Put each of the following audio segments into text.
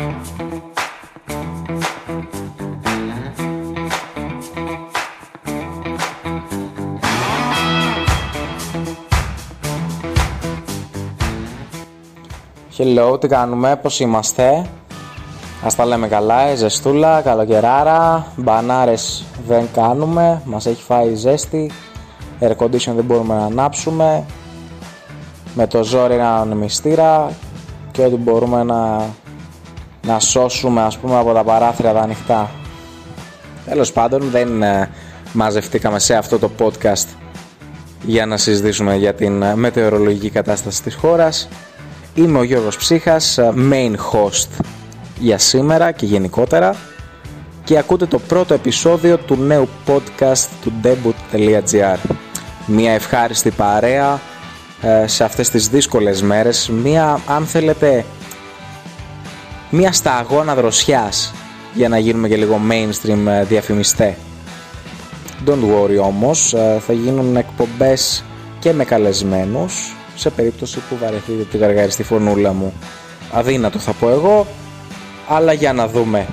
Hello, τι κάνουμε, πώς είμαστε; Ας τα λέμε καλά, η ζεστούλα, καλοκαιράρα, μπανάρες δεν κάνουμε, μας έχει φάει ζέστη, air condition δεν μπορούμε να ανάψουμε, με το ζόρι ένα μυστήρα και ό,τι μπορούμε να, να σώσουμε ας πούμε από τα παράθυρα τα ανοιχτά. Τέλος πάντων δεν ε, μαζευτήκαμε σε αυτό το podcast για να συζητήσουμε για την ε, μετεωρολογική κατάσταση της χώρας. Είμαι ο Γιώργος Ψύχας, ε, main host για σήμερα και γενικότερα και ακούτε το πρώτο επεισόδιο του νέου podcast του debut.gr Μια ευχάριστη παρέα ε, σε αυτές τις δύσκολες μέρες, μια αν θέλετε μια σταγόνα δροσιάς για να γίνουμε και λίγο mainstream ε, διαφημιστέ. Don't worry όμως, θα γίνουν εκπομπές και με καλεσμένους σε περίπτωση που βαρεθείτε τη γαργαριστή φωνούλα μου. Αδύνατο θα πω εγώ, αλλά για να δούμε.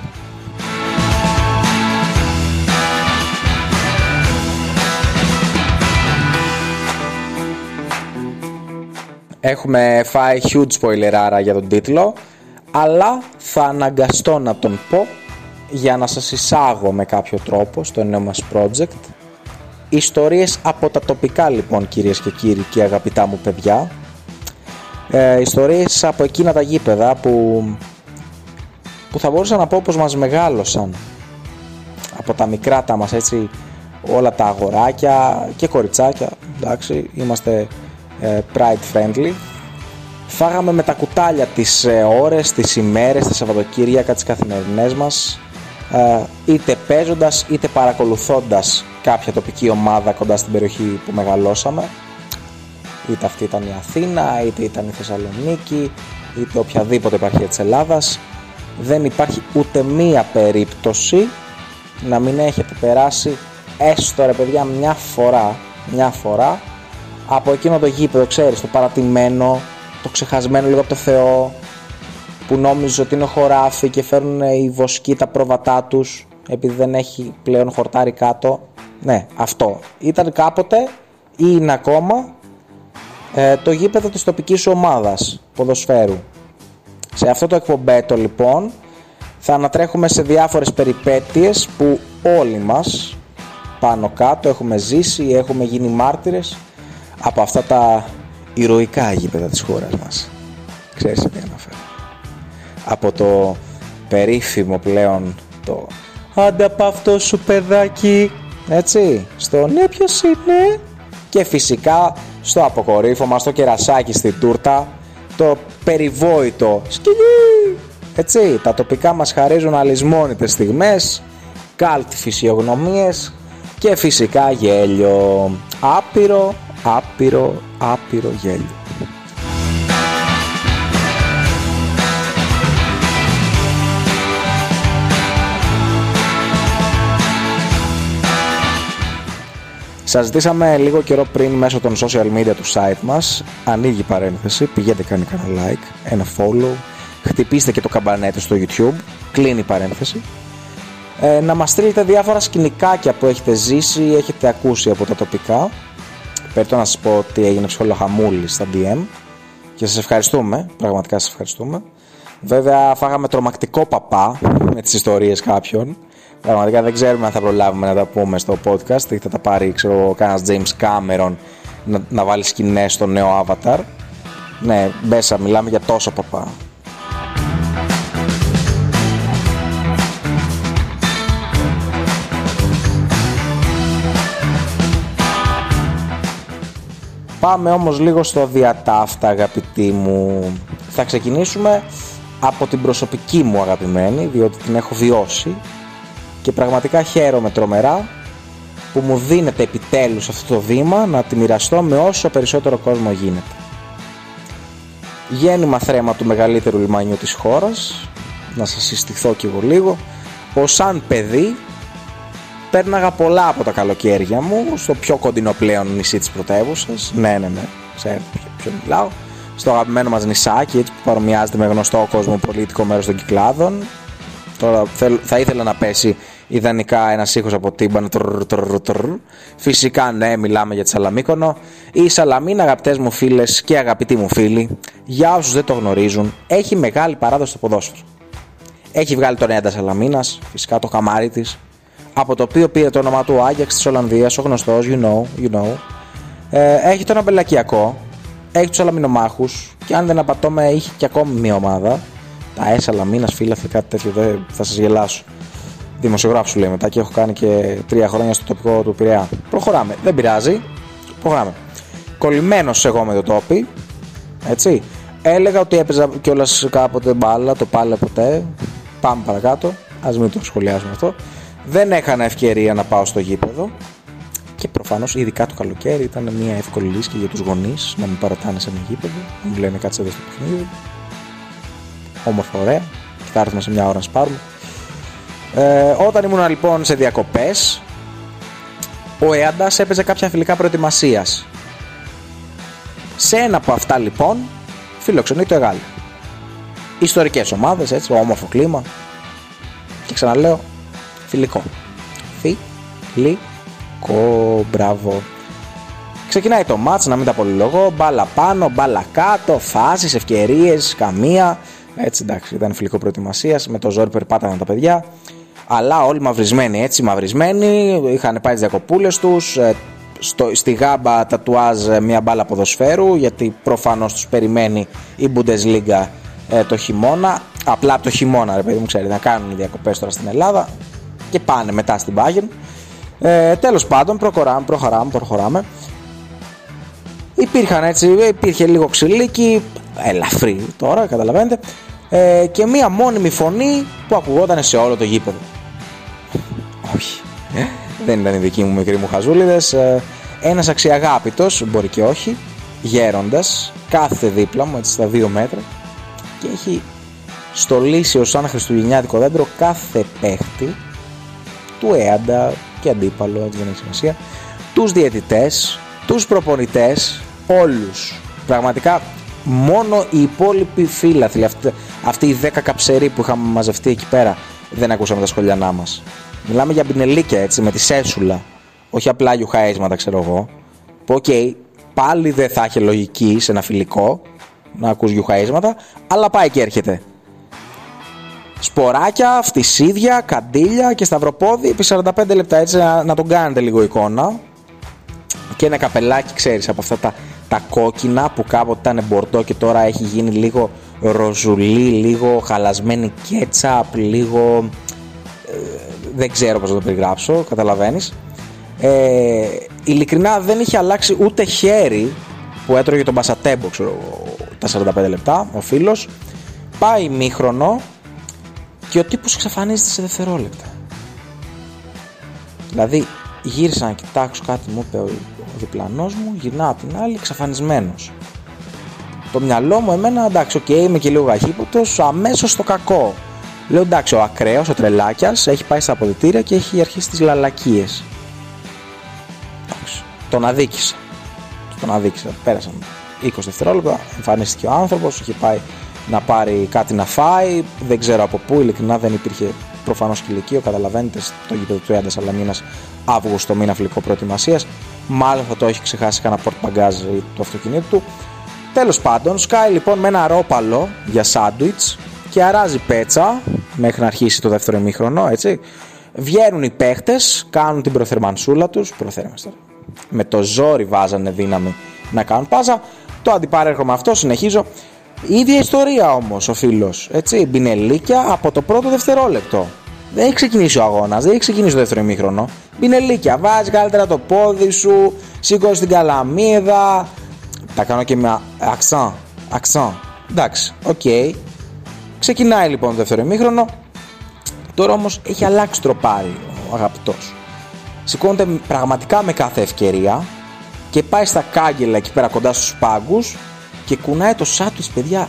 Έχουμε φάει huge spoiler για τον τίτλο, αλλά θα αναγκαστώ να τον πω για να σας εισάγω με κάποιο τρόπο στο νέο μας project. Ιστορίες από τα τοπικά λοιπόν κυρίες και κύριοι και αγαπητά μου παιδιά. Ε, Ιστορίες από εκείνα τα γήπεδα που, που θα μπορούσα να πω πως μας μεγάλωσαν. Από τα μικρά τα μας έτσι όλα τα αγοράκια και κοριτσάκια. Εντάξει είμαστε ε, pride friendly Φάγαμε με τα κουτάλια τις ε, ώρες, τις ημέρες, τα Σαββατοκύριακα, τις καθημερινές μας ε, είτε παίζοντας είτε παρακολουθώντας κάποια τοπική ομάδα κοντά στην περιοχή που μεγαλώσαμε. Είτε αυτή ήταν η Αθήνα, είτε ήταν η Θεσσαλονίκη είτε οποιαδήποτε επαρχία της Ελλάδας. Δεν υπάρχει ούτε μία περίπτωση να μην έχετε περάσει έστω ρε παιδιά μια φορά μια φορά από εκείνο το γήπεδο ξέρεις το παρατημένο το ξεχασμένο λίγο από το Θεό που νόμιζε ότι είναι χωράφι και φέρνουν οι βοσκοί τα πρόβατά τους επειδή δεν έχει πλέον χορτάρι κάτω. Ναι, αυτό. Ήταν κάποτε ή είναι ακόμα ε, το γήπεδο της τοπικής ομάδας ποδοσφαίρου. Σε αυτό το εκπομπέτο λοιπόν θα ανατρέχουμε σε διάφορες περιπέτειες που όλοι μας πάνω κάτω έχουμε ζήσει ή έχουμε γίνει μάρτυρες από αυτά τα ηρωικά γήπεδα της χώρας μας. Ξέρεις τι αναφέρω. Από το περίφημο πλέον το «Άντε από αυτό σου παιδάκι» έτσι, στο «Ναι ποιος είναι» και φυσικά στο αποκορύφωμα, στο κερασάκι στη τούρτα το περιβόητο «Σκυλί» έτσι, τα τοπικά μας χαρίζουν αλυσμόνητες στιγμές κάλτ φυσιογνωμίες και φυσικά γέλιο άπειρο, άπειρο, άπειρο γέλιο Σας ζητήσαμε λίγο καιρό πριν μέσω των social media του site μας. Ανοίγει παρένθεση, πηγαίνετε κάνει κανένα like, ένα follow, χτυπήστε και το καμπανέτο στο YouTube, κλείνει παρένθεση. Ε, να μας στείλετε διάφορα σκηνικάκια που έχετε ζήσει ή έχετε ακούσει από τα τοπικά. Περιτώ να σας πω ότι έγινε ψυχολογαμούλη στα DM και σας ευχαριστούμε, πραγματικά σας ευχαριστούμε. Βέβαια φάγαμε τρομακτικό παπά με τις ιστορίες κάποιων Πραγματικά δεν ξέρουμε αν θα προλάβουμε να τα πούμε στο podcast ή θα τα πάρει ξέρω, κανένας James Cameron να, να βάλει σκηνές στο νέο Avatar. Ναι, μπέσα, μιλάμε για τόσο παπά. Πάμε όμως λίγο στο διατάφτα αγαπητοί μου. Θα ξεκινήσουμε από την προσωπική μου αγαπημένη, διότι την έχω βιώσει και πραγματικά χαίρομαι τρομερά που μου δίνεται επιτέλους αυτό το βήμα να τη μοιραστώ με όσο περισσότερο κόσμο γίνεται. Γέννημα θρέμα του μεγαλύτερου λιμανιού της χώρας, να σας συστηθώ κι εγώ λίγο, πως σαν παιδί πέρναγα πολλά από τα καλοκαίρια μου στο πιο κοντινό πλέον νησί της πρωτεύουσας. Ναι, ναι, ναι, ξέρετε ποιο μιλάω. στο αγαπημένο μας νησάκι, έτσι που παρομοιάζεται με γνωστό κόσμο πολιτικό μέρος των κυκλάδων. Τώρα θα ήθελα να πέσει ιδανικά ένα ήχος από τύμπαν. Φυσικά ναι, μιλάμε για τη Σαλαμίκονο. Η Σαλαμίνα, αγαπητές μου φίλες και αγαπητοί μου φίλοι, για όσους δεν το γνωρίζουν, έχει μεγάλη παράδοση στο ποδόσφαιρο. Έχει βγάλει τον Έντα Σαλαμίνας, φυσικά το καμάρι της, από το οποίο πήρε το όνομα του Άγιαξ της Ολλανδίας, ο γνωστός, you know, you know. Ε, έχει τον Αμπελακιακό, έχει τους Αλαμινομάχους και αν δεν απατώμε, έχει και ακόμη μια ομάδα. Τα ΕΣ Αλαμίνα, φίλε, κάτι τέτοιο, δεν θα σας γελάσω. Δημοσιογράφου σου λέει μετά και έχω κάνει και τρία χρόνια στο τοπικό του Πειραιά. Προχωράμε, δεν πειράζει. Προχωράμε. Κολλημένος εγώ με το τόπι. Έτσι. Έλεγα ότι έπαιζα κιόλας κάποτε μπάλα, το πάλε ποτέ. Πάμε παρακάτω. Α μην το σχολιάσουμε αυτό. Δεν έκανα ευκαιρία να πάω στο γήπεδο. Και προφανώς, ειδικά το καλοκαίρι, ήταν μια εύκολη λύση και για τους γονείς να μην παρατάνε σε ένα γήπεδο. Να μου λένε κάτσε εδώ στο παιχνίδι. Όμορφα, ωραία. Και θα έρθουμε σε μια ώρα να σπάρουμε. Ε, όταν ήμουν λοιπόν σε διακοπές, ο Έαντα έπαιζε κάποια φιλικά προετοιμασίας. Σε ένα από αυτά λοιπόν φιλοξενεί το Εγάλη. Ιστορικές ομάδες, έτσι, όμορφο κλίμα. Και ξαναλέω, φιλικό. Φιλικό, μπράβο. Ξεκινάει το μάτς, να μην τα πολυλογώ, μπάλα πάνω, μπάλα κάτω, φάσεις, ευκαιρίες, καμία. Έτσι εντάξει, ήταν φιλικό προετοιμασίας, με το ζόρι περπάταναν τα παιδιά. Αλλά όλοι μαυρισμένοι, έτσι μαυρισμένοι, είχαν πάει τις διακοπούλες τους. Ε, στη γάμπα τατουάζ ε, μια μπάλα ποδοσφαίρου γιατί προφανώς τους περιμένει η Bundesliga ε, το χειμώνα απλά από το χειμώνα ρε παιδί μου ξέρει να κάνουν διακοπές τώρα στην Ελλάδα και πάνε μετά στην Bayern. Ε, τέλος πάντων προχωράμε, προχωράμε, προχωράμε. Υπήρχαν έτσι, υπήρχε λίγο ξυλίκι ελαφρύ τώρα καταλαβαίνετε. Ε, και μία μόνιμη φωνή που ακουγόταν σε όλο το γήπεδο. Όχι δεν ήταν οι δικοί μου μικροί μου χαζούλιδες. Ε, ένας αξιαγάπητος, μπορεί και όχι γέροντας, κάθε δίπλα μου έτσι στα δύο μέτρα και έχει στολίσει ως σαν χριστουγεννιάτικο δέντρο κάθε παίχτη του έαντα και αντίπαλο, έτσι δεν έχει σημασία τους διαιτητές, τους προπονητές όλους πραγματικά μόνο οι υπόλοιποι φίλαθλοι αυτοί, αυτοί οι 10 καψεροί που είχαμε μαζευτεί εκεί πέρα δεν ακούσαμε τα σχολιανά μας Μιλάμε για μπινελίκια έτσι με τη σέσουλα. Όχι απλά γιουχαίσματα ξέρω εγώ. Που OK, okay, πάλι δεν θα έχει λογική σε ένα φιλικό να ακούς γιουχαίσματα, αλλά πάει και έρχεται. Σποράκια, φτυσίδια, καντήλια και σταυροπόδι επί 45 λεπτά έτσι να, να τον κάνετε λίγο εικόνα. Και ένα καπελάκι, ξέρεις, από αυτά τα, τα κόκκινα που κάποτε ήταν μπορντό και τώρα έχει γίνει λίγο ροζουλί, λίγο χαλασμένη κέτσαπ, λίγο δεν ξέρω πώς να το περιγράψω, καταλαβαίνεις. Ε, ειλικρινά δεν είχε αλλάξει ούτε χέρι που έτρωγε τον Πασατέμπο, ξέρω, τα 45 λεπτά, ο φίλος. Πάει ημίχρονο και ο τύπος εξαφανίζεται σε δευτερόλεπτα. Δηλαδή γύρισα να κοιτάξω κάτι μου είπε ο, ο διπλανός μου, γυρνάω από την άλλη εξαφανισμένος. Το μυαλό μου εμένα εντάξει, OK, okay, είμαι και λίγο καχύποπτος, αμέσως στο κακό. Λέω εντάξει, ο ακραίος, ο τρελάκιας έχει πάει στα αποδητήρια και έχει αρχίσει τις λαλακίες. Τον αδίκησα. Τον αδίκησα. Πέρασαν 20 δευτερόλεπτα, εμφανίστηκε ο άνθρωπος, είχε πάει να πάρει κάτι να φάει. Δεν ξέρω από πού, ειλικρινά δεν υπήρχε προφανώς κηλικείο. Καταλαβαίνετε, στο γήπεδο του Ιάντας Σαλαμίνα, Αύγουστο μήνα φιλικό προετοιμασίας. Μάλλον θα το έχει ξεχάσει κανένα πορτ μπαγκάζ του αυτοκινήτου του. Τέλος πάντων, σκάει λοιπόν με ένα ρόπαλο για σάντουιτς και αράζει πέτσα μέχρι να αρχίσει το δεύτερο ημίχρονο, έτσι. Βγαίνουν οι παίχτες, κάνουν την προθερμανσούλα τους. Προθέρμανση Με το ζόρι βάζανε δύναμη να κάνουν πάσα. Το αντιπαρέρχομαι αυτό, συνεχίζω. Η ίδια ιστορία όμως ο φίλος. Έτσι, μπινελίκια από το πρώτο δευτερόλεπτο. Δεν έχει ξεκινήσει ο αγώνας, δεν έχει ξεκινήσει το δεύτερο ημίχρονο. Μπινελίκια, βάζεις καλύτερα το πόδι σου, σηκώσει την καλαμίδα. Τα κάνω και με αξάν. Αξάν. Εντάξει, OK. Okay. Ξεκινάει λοιπόν το δεύτερο ημίχρονο. Τώρα όμως έχει αλλάξει τροπάρι ο αγαπητός. Σηκώνεται πραγματικά με κάθε ευκαιρία και πάει στα κάγκελα εκεί πέρα κοντά στους πάγκους και κουνάει το σάντουιτς παιδιά.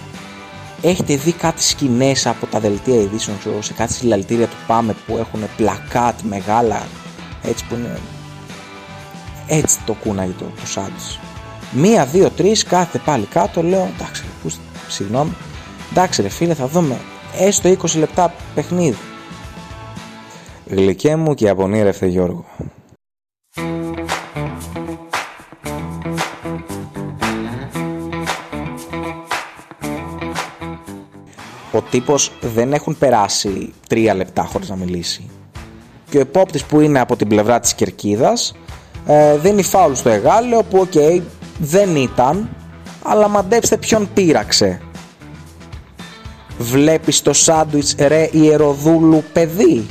Έχετε δει κάτι σκηνές από τα δελτία ειδήσεων ξέρω, σε κάτι συλλαλητήρια του Πάμε που έχουν πλακάτ μεγάλα έτσι που είναι έτσι το κούναγε το, το Μία, δύο, τρεις, κάθεται πάλι κάτω. Λέω εντάξει, πούς, συγγνώμη. Εντάξει, ρε φίλε, θα δούμε έστω 20 λεπτά παιχνίδι. Γλυκέ μου και απονήρευτε Γιώργο. Ο τύπος δεν έχουν περάσει τρία λεπτά χωρίς να μιλήσει. Και ο επόπτης που είναι από την πλευρά της κερκίδας ε, δίνει φάουλ στο Αιγάλεω που OK okay, δεν ήταν αλλά μαντέψτε ποιον πείραξε. Βλέπεις το σάντουιτς ρε ιεροδούλου παιδί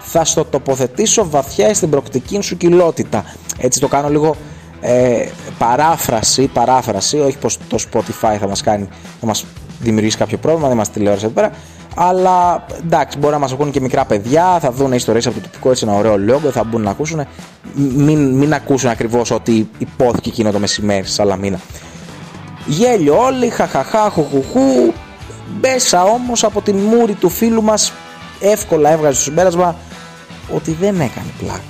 θα στο τοποθετήσω βαθιά στην πρωκτική σου κοιλότητα. Έτσι το κάνω λίγο ε, παράφραση, παράφραση, όχι πως το Spotify θα μας κάνει, θα μας δημιουργήσει κάποιο πρόβλημα, δεν είμαστε τηλεόραση εδώ πέρα. Αλλά εντάξει, μπορεί να μας ακούνε και μικρά παιδιά, θα δουν ιστορίες από το τοπικό έτσι ένα ωραίο λόγο, θα μπουν να ακούσουν. Μην, μην ακούσουν ακριβώς ότι υπόθηκε εκείνο το μεσημέρι στη Σαλαμίνα. Γέλιο όλοι, χαχαχά, χουχουχού. Μπέσα όμως από τη μούρη του φίλου μας εύκολα έβγαζε το συμπέρασμα ότι δεν έκανε πλάκα.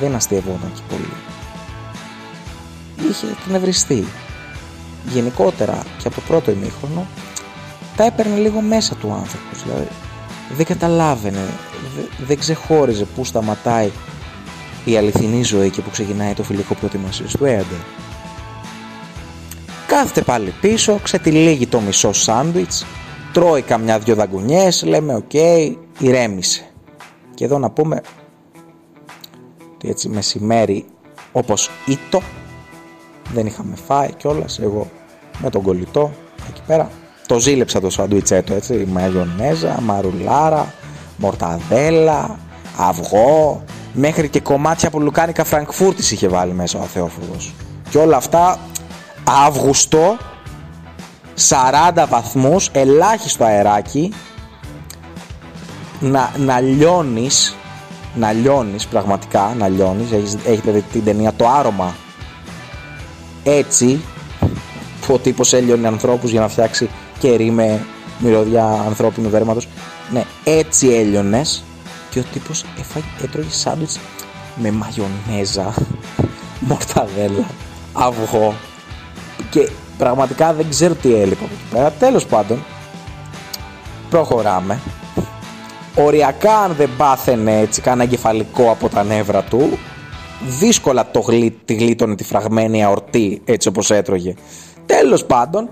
Δεν αστείευόταν και πολύ. Είχε εκνευριστεί. Γενικότερα και από το πρώτο ημίχρονο τα έπαιρνε λίγο μέσα του άνθρωπος. Δηλαδή δεν καταλάβαινε, δεν ξεχώριζε πού σταματάει η αληθινή ζωή και που ξεκινάει το φιλικό προετοιμασία του Έντερ. Κάθεται πάλι πίσω, ξετυλίγει το μισό σάντουιτς, τρώει καμιά δυο δαγκουνιές, λέμε OK, okay, ηρέμησε. Και εδώ να πούμε ότι έτσι μεσημέρι όπως ήτο δεν είχαμε φάει κιόλας εγώ με τον κολλητό εκεί πέρα. Το ζήλεψα το σαντουιτσέτο έτσι μαγιονέζα, μαρουλάρα, μορταδέλα, αυγό μέχρι και κομμάτια από λουκάνικα Φραγκφούρτης είχε βάλει μέσα ο Αθεόφροδος και όλα αυτά Αύγουστο 40 βαθμούς ελάχιστο αεράκι. Να, να λιώνεις να λιώνεις πραγματικά να λιώνεις. Έχετε δει την ταινία το άρωμα έτσι που ο τύπος έλειωνε ανθρώπους για να φτιάξει κερί με μυρωδιά ανθρώπινου δέρματος. Ναι έτσι έλειωνες και ο τύπος έφαγε, έτρωγε σάντουιτς με μαγιονέζα μορταδέλα αυγό και πραγματικά δεν ξέρω τι έλειπα από εκεί πέρα. Τέλος πάντων προχωράμε. Οριακά αν δεν πάθαινε έτσι κάνα εγκεφαλικό από τα νεύρα του δύσκολα το γλί, τη γλίτωνε τη φραγμένη αορτή έτσι όπως έτρωγε. Τέλος πάντων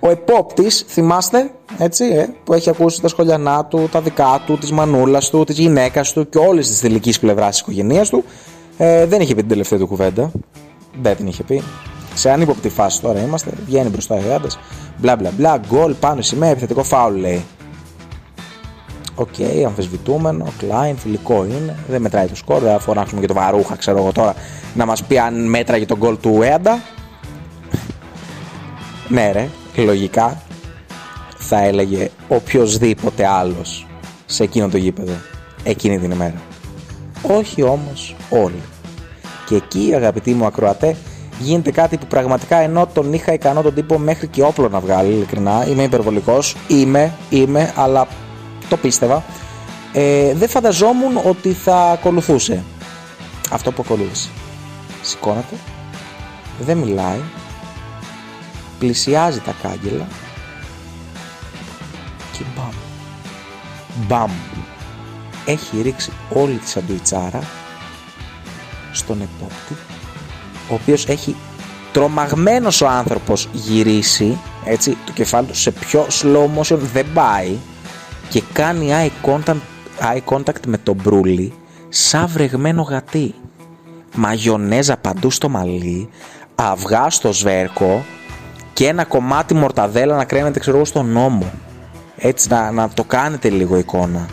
ο επόπτης θυμάστε έτσι ε, που έχει ακούσει τα σχολιανά του τα δικά του, της μανούλας του, της γυναίκας του και όλης της θηλυκής πλευράς της οικογένειας του ε, δεν είχε πει την τελευταία του κουβέντα. Δεν την είχε πει. Σε ανύποπτη φάση τώρα είμαστε βγαίνει μπροστά ο Ιάντα. μπλα μπλα μπλα γκολ πάνω σημαία επιθετικό φάουλ λέει OK, okay, αμφισβητούμενο, κλάιν, φιλικό είναι. Δεν μετράει το σκορ. Δεν θα φωνάξουμε και το Βαρούχα, ξέρω εγώ τώρα, να μας πει αν μέτραγε το γκολ του Έαντα. ναι, ρε, λογικά θα έλεγε οποιοδήποτε άλλος σε εκείνο το γήπεδο εκείνη την ημέρα. Όχι όμως όλοι. Και εκεί αγαπητοί μου ακροατέ γίνεται κάτι που πραγματικά ενώ τον είχα ικανό τον τύπο μέχρι και όπλο να βγάλει ειλικρινά, είμαι υπερβολικός, είμαι, είμαι, αλλά το πίστευα, ε, δεν φανταζόμουν ότι θα ακολουθούσε αυτό που ακολούθησε. Σηκώνεται, δεν μιλάει, πλησιάζει τα κάγκελα και μπαμ. Μπαμ. Έχει ρίξει όλη τη σαντουιτσάρα στον επόπτη ο οποίος έχει τρομαγμένος ο άνθρωπος γυρίσει έτσι το κεφάλι του σε πιο slow motion δεν πάει και κάνει eye contact, eye contact με τον μπρούλι σαν βρεγμένο γατί. Μαγιονέζα παντού στο μαλλί, αυγά στο σβέρκο και ένα κομμάτι μορταδέλα να κρέμεται ξέρω στον νόμο. Έτσι να, να το κάνετε λίγο εικόνα.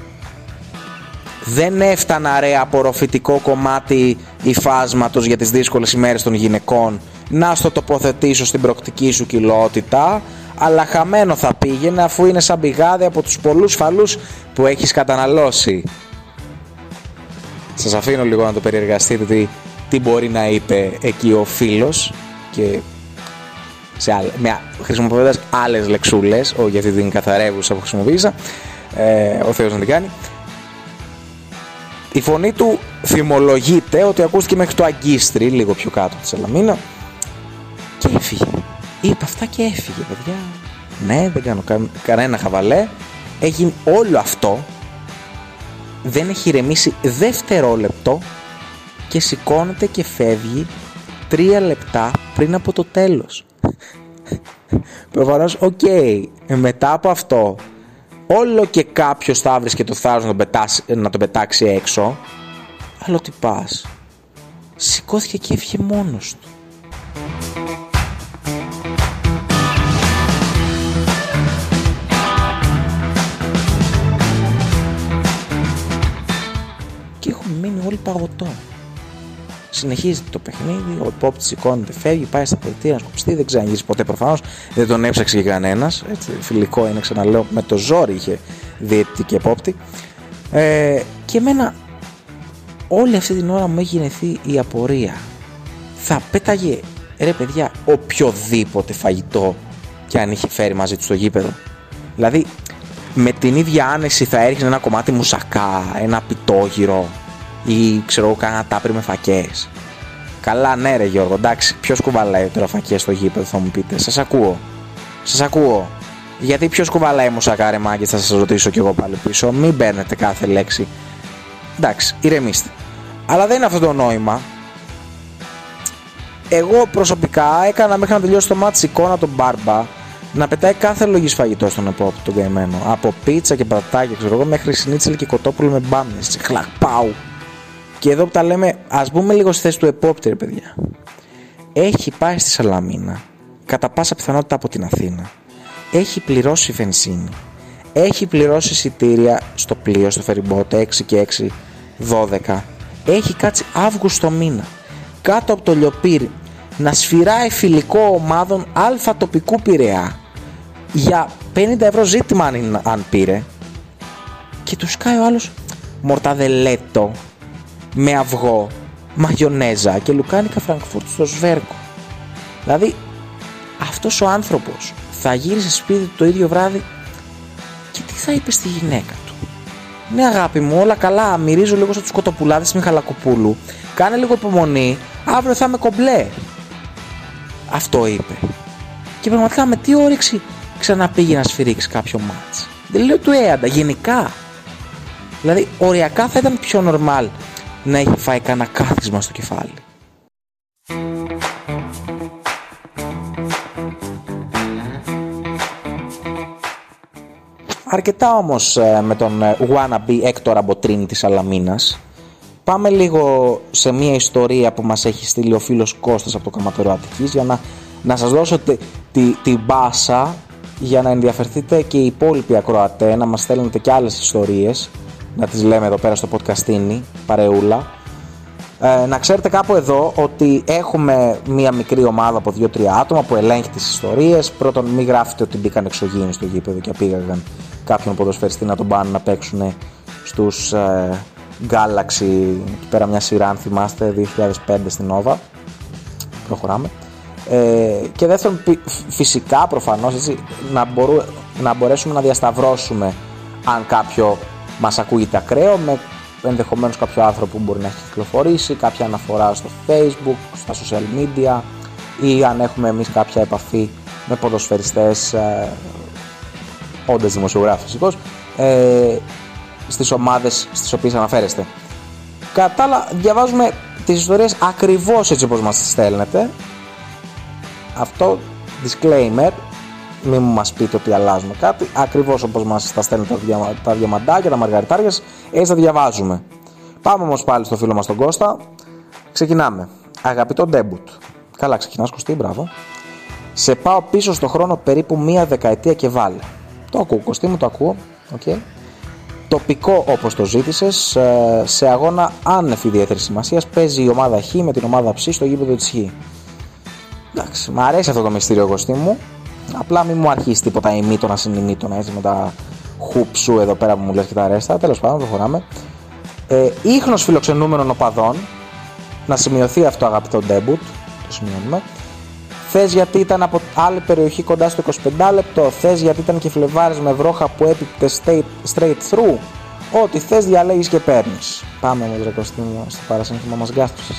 Δεν έφτανα ρε απορροφητικό κομμάτι υφάσματος για τις δύσκολες ημέρες των γυναικών να στο τοποθετήσω στην προκτική σου κοιλότητα αλλά χαμένο θα πήγαινε αφού είναι σαν πηγάδι από τους πολλούς φαλούς που έχεις καταναλώσει. Σας αφήνω λίγο να το περιεργαστείτε τι, τι μπορεί να είπε εκεί ο φίλος και σε άλλ, με, χρησιμοποιώντας άλλες λεξούλες, όχι για αυτή την καθαρεύουσα που χρησιμοποίησα, ε, ο Θεός να την κάνει. Η φωνή του θυμολογείται ότι ακούστηκε μέχρι το αγκίστρι, λίγο πιο κάτω τη Σαλαμίνα, Και έφυγε. Είπε αυτά και έφυγε, παιδιά. Ναι, δεν κάνω κανένα χαβαλέ. Έγινε όλο αυτό. Δεν έχει ηρεμήσει δευτερόλεπτο και σηκώνεται και φεύγει τρία λεπτά πριν από το τέλος. Προφανώς, οκ, okay, μετά από αυτό, όλο και κάποιος θα και το θάρρος να τον, πετάσει, να τον πετάξει έξω, αλλά τι πας. Σηκώθηκε και έφυγε μόνος του. Παγωτό. Συνεχίζεται το παιχνίδι, ο υπόπτη σηκώνεται, φεύγει, πάει στα πολιτεία να σκοψιστεί, δεν ξαναγυρίζει ποτέ προφανώς. Δεν τον έψαξε και κανένας. Φιλικό είναι, ξαναλέω, με το ζόρι είχε διαιτητή και επόπτη. Ε, και εμένα όλη αυτή την ώρα μου έχει γεννηθεί η απορία. Θα πέταγε ρε παιδιά οποιοδήποτε φαγητό και αν είχε φέρει μαζί του στο γήπεδο. Δηλαδή με την ίδια άνεση θα έρχεται ένα κομμάτι μουσακά, ένα πιτόγυρο, ή ξέρω εγώ κάνα τάπρι με φακές. Καλά, ναι, ρε Γιώργο, εντάξει, ποιος κουβαλάει τώρα φακές στο γήπεδο, θα μου πείτε. Σας ακούω. Σας ακούω. Γιατί ποιος κουβαλάει μουσακά, μάγκε, θα σας ρωτήσω κι εγώ πάλι πίσω. Μην παίρνετε κάθε λέξη. Εντάξει, ηρεμήστε. Αλλά δεν είναι αυτό το νόημα. Εγώ προσωπικά έκανα μέχρι να τελειώσει το μάτι εικόνα τον Μπάρμπα να πετάει κάθε λογή φαγητό στον επόπτη τον καημένο. Από πίτσα και πατατάκια, ξέρω εγώ, μέχρι σνίτσελ και κοτόπουλο με μπάμιε. Χλακ, πάου. Και εδώ που τα λέμε, ας μπούμε λίγο στη θέση του επόπτη, παιδιά. Έχει πάει στη Σαλαμίνα, κατά πάσα πιθανότητα από την Αθήνα. Έχει πληρώσει βενζίνη. Έχει πληρώσει εισιτήρια στο πλοίο, στο φεριμπότ 6 και 6, 12. Έχει κάτσει Αύγουστο μήνα κάτω από το λιοπύρι να σφυράει φιλικό ομάδων αλφα τοπικού Πειραιά για 50 ευρώ ζήτημα αν, αν πήρε και του σκάει ο άλλος μορταδελέτο με αυγό, μαγιονέζα και λουκάνικα φραγκφούρτ στο σβέρκο. Δηλαδή, αυτός ο άνθρωπος θα γύρισε σπίτι το ίδιο βράδυ και τι θα είπε στη γυναίκα του; Ναι αγάπη μου, όλα καλά, μυρίζω λίγο σαν τους κοτοπουλάδες Μιχαλακοπούλου, κάνε λίγο υπομονή, αύριο θα είμαι κομπλέ. Αυτό είπε. Και πραγματικά με τι όρεξη ξαναπήγε να σφυρίξει κάποιο μάτς; Δεν λέω του έαντα, γενικά. Δηλαδή, οριακά θα ήταν πιο normal να έχει φάει κανένα κάθισμα στο κεφάλι. Αρκετά όμως ε, με τον ε, wannabe Έκτορα Μποτρίνη της Αλαμίνας. Πάμε λίγο σε μια ιστορία που μας έχει στείλει ο φίλος Κώστας από το Καματερό Αττικής για να, να σας δώσω την τη, τη μπάσα για να ενδιαφερθείτε και οι υπόλοιποι ακροατές να μας στέλνετε και άλλες ιστορίες να τις λέμε εδώ πέρα στο podcastini, παρεούλα. Ε, να ξέρετε κάπου εδώ ότι έχουμε μία μικρή ομάδα από 2-3 άτομα που ελέγχει τις ιστορίες. Πρώτον, μην γράφετε ότι μπήκαν εξωγήινοι στο γήπεδο και πήγαν κάποιον ποδοσφαιριστή να τον πάνε να παίξουν στους ε, Galaxy, εκεί πέρα μια σειρά αν θυμάστε, 2005 στην Nova. Προχωράμε. Ε, και δεύτερον, φυσικά προφανώς έτσι, να, μπορού, να μπορέσουμε να διασταυρώσουμε αν κάποιο μας ακούγεται ακραίο με ενδεχομένως κάποιο άνθρωπο που μπορεί να έχει κυκλοφορήσει, κάποια αναφορά στο facebook, στα social media ή αν έχουμε εμείς κάποια επαφή με ποδοσφαιριστές ε, όντας δημοσιογράφοι φυσικώς ε, στις ομάδες στις οποίες αναφέρεστε. Κατά άλλα, διαβάζουμε τις ιστορίες ακριβώς έτσι όπως μας τις στέλνετε. Αυτό, disclaimer, μην μας πείτε ότι αλλάζουμε κάτι, ακριβώς όπως μας τα στέλνετε τα, τα διαμαντάκια, τα μαργαριτάρια, έτσι τα διαβάζουμε. Πάμε όμως πάλι στο φίλο μας τον Κώστα. Ξεκινάμε. Αγαπητό debut. Καλά ξεκινάς Κωστή, μπράβο. Σε πάω πίσω στο χρόνο περίπου μία δεκαετία και βάλε. Το ακούω, Κωστή μου το ακούω. Okay. Τοπικό όπως το ζήτησες, ε, σε αγώνα άνευ ιδιαίτερης σημασίας παίζει η ομάδα Χ με την ομάδα Ψ στο γήπεδο της Χ. Εντάξει, μου αρέσει αυτό το μυστήριο Κωστή μου. Απλά μην μου αρχίσει τίποτα ημίτονα συνημίτονα έτσι με τα χουψού εδώ πέρα που μου λες και τα αρέστα. Τέλος πάντων, προχωράμε. Ε, ίχνος φιλοξενούμενων οπαδών. Να σημειωθεί αυτό αγαπητό debut. Το σημειώνουμε. Θες γιατί ήταν από άλλη περιοχή κοντά στο 25 λεπτό. Θες γιατί ήταν και φλεβάρες με βρόχα που έπιπτε straight through. Ό,τι θες διαλέγεις και παίρνεις. Πάμε με το στο παρασύνθημα μας γκάστρωσε.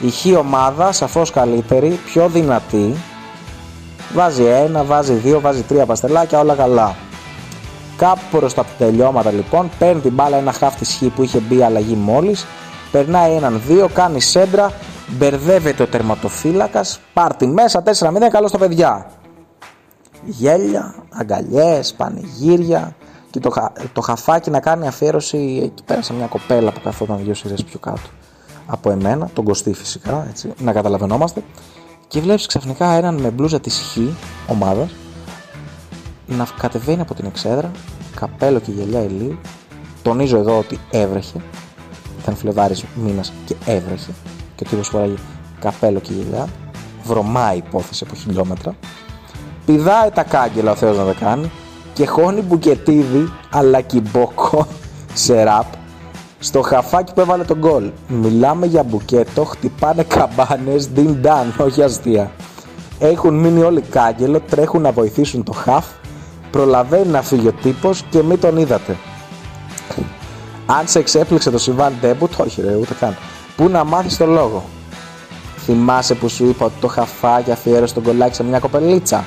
Η χ ομάδα σαφώς καλύτερη, πιο δυνατή. Βάζει ένα, βάζει δύο, βάζει τρία παστελάκια, όλα καλά. Κάπου προς τα τελειώματα λοιπόν, παίρνει την μπάλα ένα χάφ της χ που είχε μπει αλλαγή μόλις, περνάει έναν δύο, κάνει σέντρα, μπερδεύεται ο τερματοφύλακας, πάρτι μέσα, 4-0, καλό στα παιδιά. Γέλια, αγκαλιές, πανηγύρια και το, το χαφάκι να κάνει αφιέρωση εκεί πέρα σε μια κοπέλα που καθόταν δύο σειρές πιο κάτω από εμένα, τον Κωστή φυσικά, έτσι, να καταλαβαίνόμαστε. Και βλέπεις ξαφνικά έναν με μπλούζα της Χ ομάδας να κατεβαίνει από την εξέδρα, καπέλο και γελιά ηλίου. Τονίζω εδώ ότι έβρεχε, ήταν Φλεβάρης μήνας και έβρεχε και ο τύπος φοράγει καπέλο και γελιά. Βρωμάει υπόθεση από χιλιόμετρα. Πηδάει τα κάγκελα ο Θεός να τα κάνει και χώνει μπουκετίδι αλλά κυμπόκο σε ραπ στο χαφάκι που έβαλε τον γκολ. Μιλάμε για μπουκέτο, χτυπάνε καμπάνες, din dan, όχι αστεία. Έχουν μείνει όλοι κάγκελο, τρέχουν να βοηθήσουν το χαφ, προλαβαίνει να φύγει ο τύπος και μην τον είδατε. Αν σε εξέπληξε το συμβάν ντέμπουτ, όχι ρε, ούτε καν. Πού να μάθεις το λόγο; Θυμάσαι που σου είπα ότι το χαφάκι αφιέρωσε τον κολλάκι σε μια κοπελίτσα;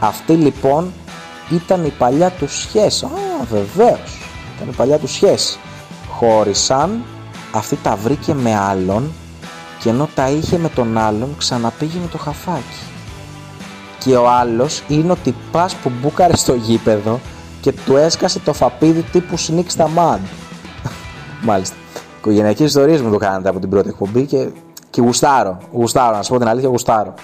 Αυτή λοιπόν ήταν η παλιά του σχέση. Α, βεβαίως. Ήταν η παλιά του σχέση χώρισαν, αυτή τα βρήκε με άλλον και ενώ τα είχε με τον άλλον ξαναπήγε το χαφάκι. Και ο άλλος είναι ο τυπάς που μπούκαρε στο γήπεδο και του έσκασε το φαπίδι τύπου sneak στα μαντ. Μάλιστα. Οικογενειακές ιστορίες μου το κάνατε από την πρώτη εκπομπή και, και γουστάρω. Γουστάρω, να σου πω την αλήθεια, γουστάρω.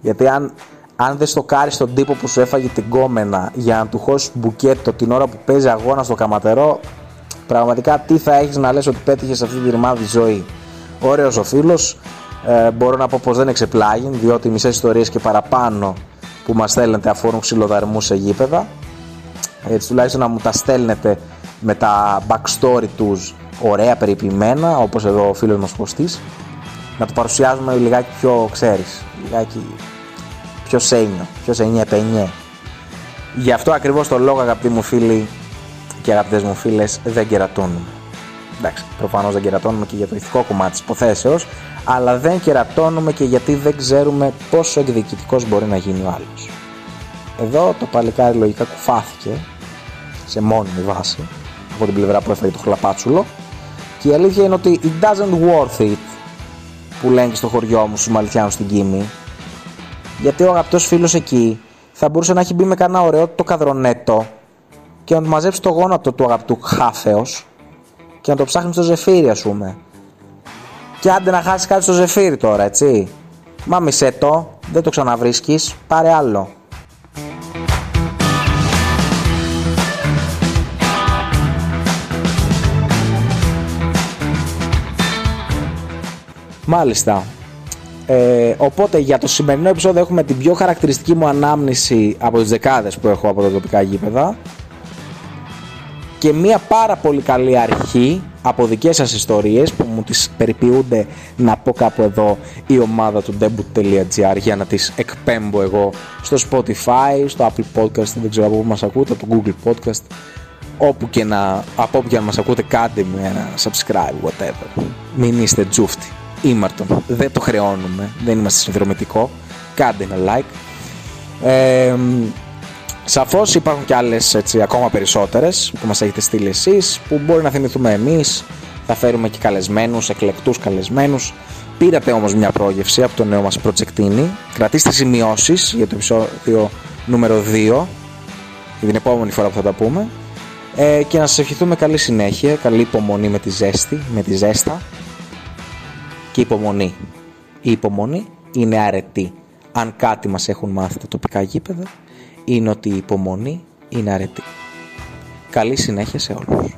Γιατί αν, αν δεν στο κάρει τον τύπο που σου έφαγε την κόμενα για να του χώσεις μπουκέτο την ώρα που παίζει αγώνα στο καματερό, Πραγματικά τι θα έχεις να λες ότι πέτυχες σε αυτή τη ρημάδη ζωή; Ωραίος ο φίλος, ε, μπορώ να πω πως δεν εξεπλάγει, διότι μισές ιστορίες και παραπάνω που μας στέλνετε αφορούν ξυλοδαρμούς σε γήπεδα. Έτσι τουλάχιστον να μου τα στέλνετε με τα backstory τους ωραία περιποιημένα, όπως εδώ ο φίλος μας Κωστής, να το παρουσιάζουμε λιγάκι πιο, ξέρεις, λιγάκι πιο σένιο, πιο σένιο πενιέ. Γι' αυτό ακριβώς το λόγο αγαπητοί μου φίλοι και αγαπητές μου φίλες δεν κερατώνουμε. Εντάξει, προφανώς δεν κερατώνουμε και για το ηθικό κομμάτι της υποθέσεως, αλλά δεν κερατώνουμε και γιατί δεν ξέρουμε πόσο εκδικητικός μπορεί να γίνει ο άλλος. Εδώ το παλικάρι λογικά κουφάθηκε σε μόνιμη βάση από την πλευρά που έφαγε το χλαπάτσουλο και η αλήθεια είναι ότι it doesn't worth it που λένε και στο χωριό μου στους Μαλτιάνους στην Κίμη γιατί ο αγαπητός φίλος εκεί θα μπορούσε να έχει μπει με κανένα ωραίο το καδρονέτο και να του μαζέψεις το γόνατο του αγαπητού χάφεως και να το ψάχνεις στο ζεφύρι ας πούμε. Και άντε να χάσεις κάτι στο ζεφύρι τώρα, έτσι. Μα μισέ το, δεν το ξαναβρίσκεις, πάρε άλλο. Μάλιστα. Ε, οπότε για το σημερινό επεισόδιο έχουμε την πιο χαρακτηριστική μου ανάμνηση από τις δεκάδες που έχω από τα τοπικά γήπεδα και μία πάρα πολύ καλή αρχή από δικές σας ιστορίες που μου τις περιποιούνται να πω κάπου εδώ η ομάδα του debut.gr για να τις εκπέμπω εγώ στο Spotify, στο Apple Podcast, δεν ξέρω από πού μας ακούτε, το Google Podcast όπου και να, από όπου και να μας ακούτε κάντε με ένα subscribe, whatever. Μην είστε τζούφτι, ήμαρτον, δεν το χρεώνουμε, δεν είμαστε συνδρομητικό, κάντε ένα like. Ε, Σαφώς υπάρχουν και άλλες ακόμα περισσότερες που μας έχετε στείλει εσείς, που μπορεί να θυμηθούμε εμείς. Θα φέρουμε και καλεσμένους, εκλεκτούς καλεσμένους. Πήρατε όμως μια πρόγευση από το νέο μας προτσεκτίνι. Κρατήστε σημειώσεις για το επεισόδιο νούμερο 2, για την επόμενη φορά που θα τα πούμε. Ε, και να σας ευχηθούμε καλή συνέχεια, καλή υπομονή με τη ζέστη, με τη ζέστα και υπομονή. Η υπομονή είναι αρετή. Αν κάτι μας έχουν μάθει τα τοπικά γήπεδα είναι ότι η υπομονή είναι αρετή. Καλή συνέχεια σε όλους.